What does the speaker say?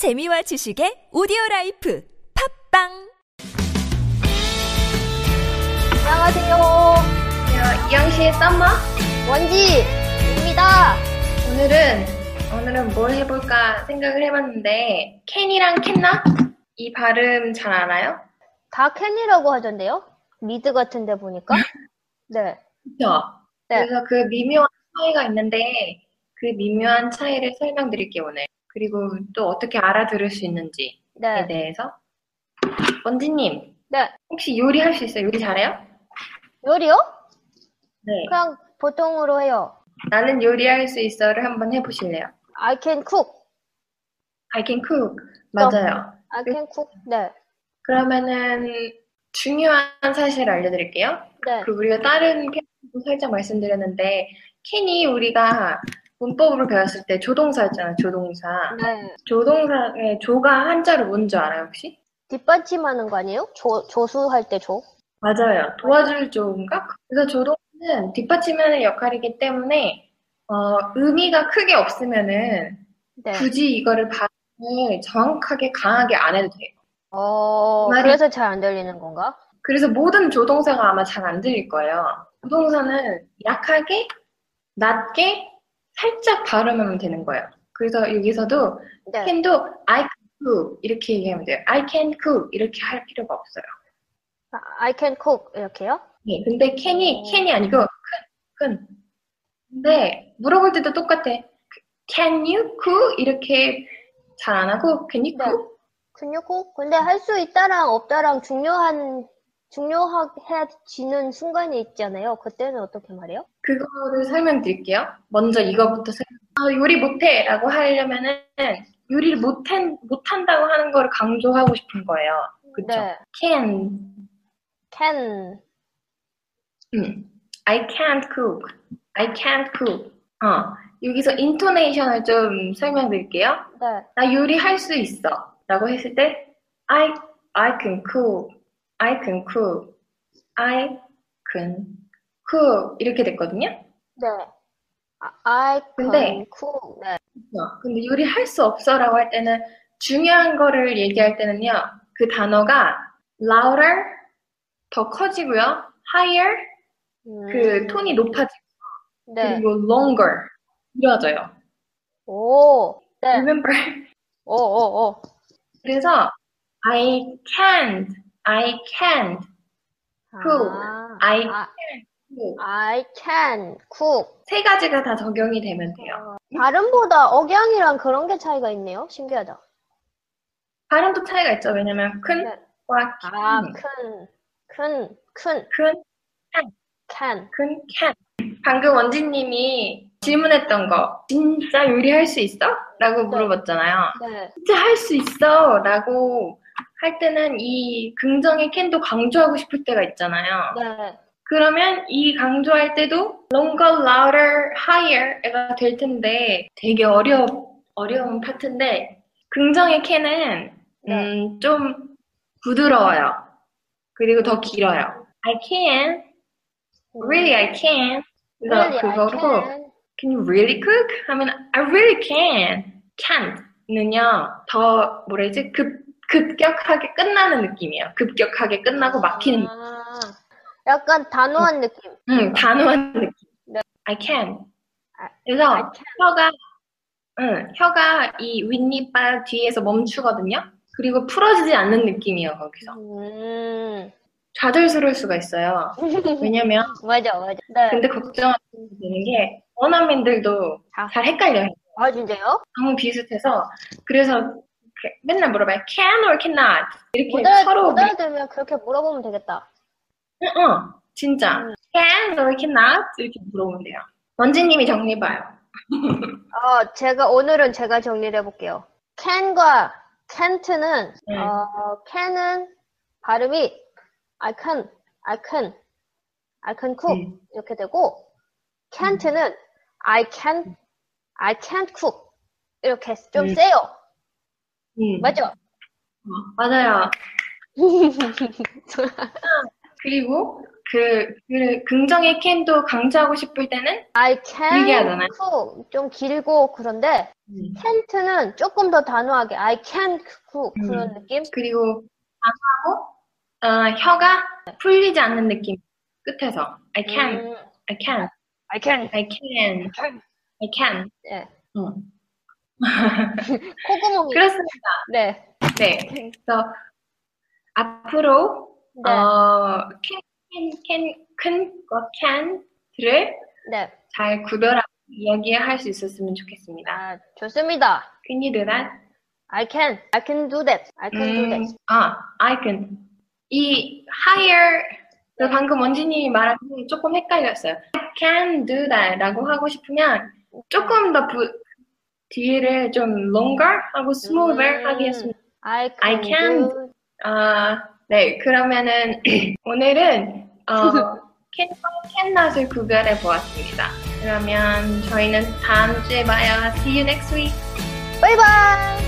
재미와 지식의 오디오 라이프 팟빵 안녕하세요. 이영시의 썸머. 원지입니다. 오늘은, 오늘은 뭘 해볼까 생각을 해봤는데, 캔이랑 캔나? 이 발음 잘 알아요? 다 can이라고 하던데요? 미드 같은데 보니까. 네. 그쵸? 네. 그래서 그 미묘한 차이가 있는데, 그 미묘한 차이를 설명드릴게요, 오늘. 그리고 또 어떻게 알아들을 수 있는지에 네. 대해서. 원지님, 네. 혹시 요리할 수 있어요? 요리 잘해요? 요리요? 네. 그냥 보통으로 해요. 나는 요리할 수 있어를 한번 해보실래요? I can cook. I can cook. 맞아요. I can cook. 네. 그러면은 중요한 사실을 알려드릴게요. 네. 그 우리가 다른 편도 살짝 말씀드렸는데 캔이 우리가 문법으로 배웠을 때 조동사였잖아요. 조동사. 네. 조동사의 조가 한자로 뭔지 알아요 혹시? 뒷받침하는 거 아니에요? 조, 조수할 때 조? 맞아요. 도와줄 조인가? 그래서 조동사는 뒷받침하는 역할이기 때문에 어, 의미가 크게 없으면은 네. 굳이 이거를 발음을 정확하게 강하게 안 해도 돼요. 어, 말이- 그래서 잘 안 들리는 건가? 그래서 모든 조동사가 아마 잘 안 들릴 거예요. 조동사는 약하게, 낮게, 살짝 발음하면 되는 거예요. 그래서 여기서도 네. can도 I can cook 이렇게 얘기하면 돼요. I can cook 이렇게 할 필요가 없어요. I can cook. 이렇게요? 네, 근데 can이 오. can이 아니고 큰, 큰. 근데 물어볼 때도 똑같아. Can you cook 이렇게 잘 안 하고 Can you 네. cook? can you cook? 근데 할 수 있다랑 없다랑 중요한, 중요해지는 순간이 있잖아요. 그때는 어떻게 말해요? 그거를 설명드릴게요. 먼저 이거부터 설명. 아, 요리 못해! 라고 하려면은, 요리를 못한, 못한다고 하는 거를 강조하고 싶은 거예요. 그쵸? 네. can. can. 음. I can't cook. I can't cook. 어. 여기서 intonation을 좀 설명드릴게요. 네. 나 요리할 수 있어. 라고 했을 때, I, I can cook. I can cook. I can cook. 이렇게 됐거든요. 네. 아, I can 근데- cook. 네. 어, 근데 요리할 수 없어라고 할 때는 중요한 거를 얘기할 때는요. 그 단어가 louder 더 커지고요. higher 그 음, 톤이 높아지고 네. 그리고 longer 길어져요. 오. 네. remember? 오, 오, 오. 그래서 I can't, I can't cook, 아, I 아, cook. I can cook. 세 가지가 다 적용이 되면 돼요. 발음보다 억양이랑 그런 게 차이가 있네요. 신기하다. 발음도 차이가 있죠. 왜냐면 큰과 네. 아, 큰, 큰, 큰, 큰, 큰, can. 큰 can. 방금 원진님이 질문했던 거 진짜 요리할 수 있어? 라고 물어봤잖아요. 네. 진짜 할 수 있어 라고 할 때는 이 긍정의 can도 강조하고 싶을 때가 있잖아요. 네. 그러면 이 강조할 때도 longer, louder, higher가 될 텐데 되게 어려, 어려운 파트인데 긍정의 can은 음, 좀 부드러워요. 그리고 더 길어요. I can, really I can. 그래서 Really, I 그거로 can. Can you really cook? 하면 I really can. Can't는요 더 뭐라지 급 급격하게 끝나는 느낌이에요. 급격하게 끝나고 막히는 아, 약간 단호한 느낌. 응, 단호한 느낌. 네. I can. 아, 그래서 I can. 혀가 응, 혀가 이 윗니빨 뒤에서 멈추거든요. 그리고 풀어지지 않는 느낌이에요 거기서. 음. 좌절스러울 수가 있어요. 왜냐면 맞아, 맞아. 네. 근데 걱정하는 게 원어민들도 아. 잘 헷갈려요. 아, 진짜요? 너무 비슷해서 그래서 맨날 물어봐요. Can or cannot 이렇게 못, 알아, 서로 못 알아들으면 그렇게 물어보면 되겠다. 응, 응, 진짜 음. Can or cannot 이렇게 물어보면 돼요. 원진님이 정리해봐요. 어, 제가, 오늘은 제가 정리를 해볼게요. can과 can't는, 네. 어, can은 발음이 I can, I can, I can cook. 음. 이렇게 되고, can't는 I can, I can't cook. 이렇게 좀 음. 세요. 음, 맞죠? 어, 맞아요. 그리고 그, 그 긍정의 can도 강조하고 싶을 때는 I 길게 can 하잖아요. cook 좀 길고 그런데 can't는 조금 더 단호하게 I can't cook 음. 그런 느낌? 그리고 강조하고 어, 혀가 풀리지 않는 느낌 끝에서 I can, 음, I can, I can. I can, I can. 네. 응. 콧구멍이 그렇습니다. 네. 네. 그래서 앞으로 네. 어, can, can, 큰과 can들을 네. 잘 구별하고 이야기할 수 있었으면 좋겠습니다. 아, 좋습니다. Can you do that? I can. I can do that. I can do 음, that. 아, I can. 이 higher 그 네. 방금 원진이 말한 게 조금 헷갈렸어요. I can do that 라고 하고 싶으면 조금 더 부, 뒤를 좀 longer 하고 smoother 음. 하겠습니다. I can, I can. do 아, 네, 그러면은 오늘은 어, 캔과 캔낫을 구별해 보았습니다. 그러면 저희는 다음 주에 봐요. See you next week. 바이바이.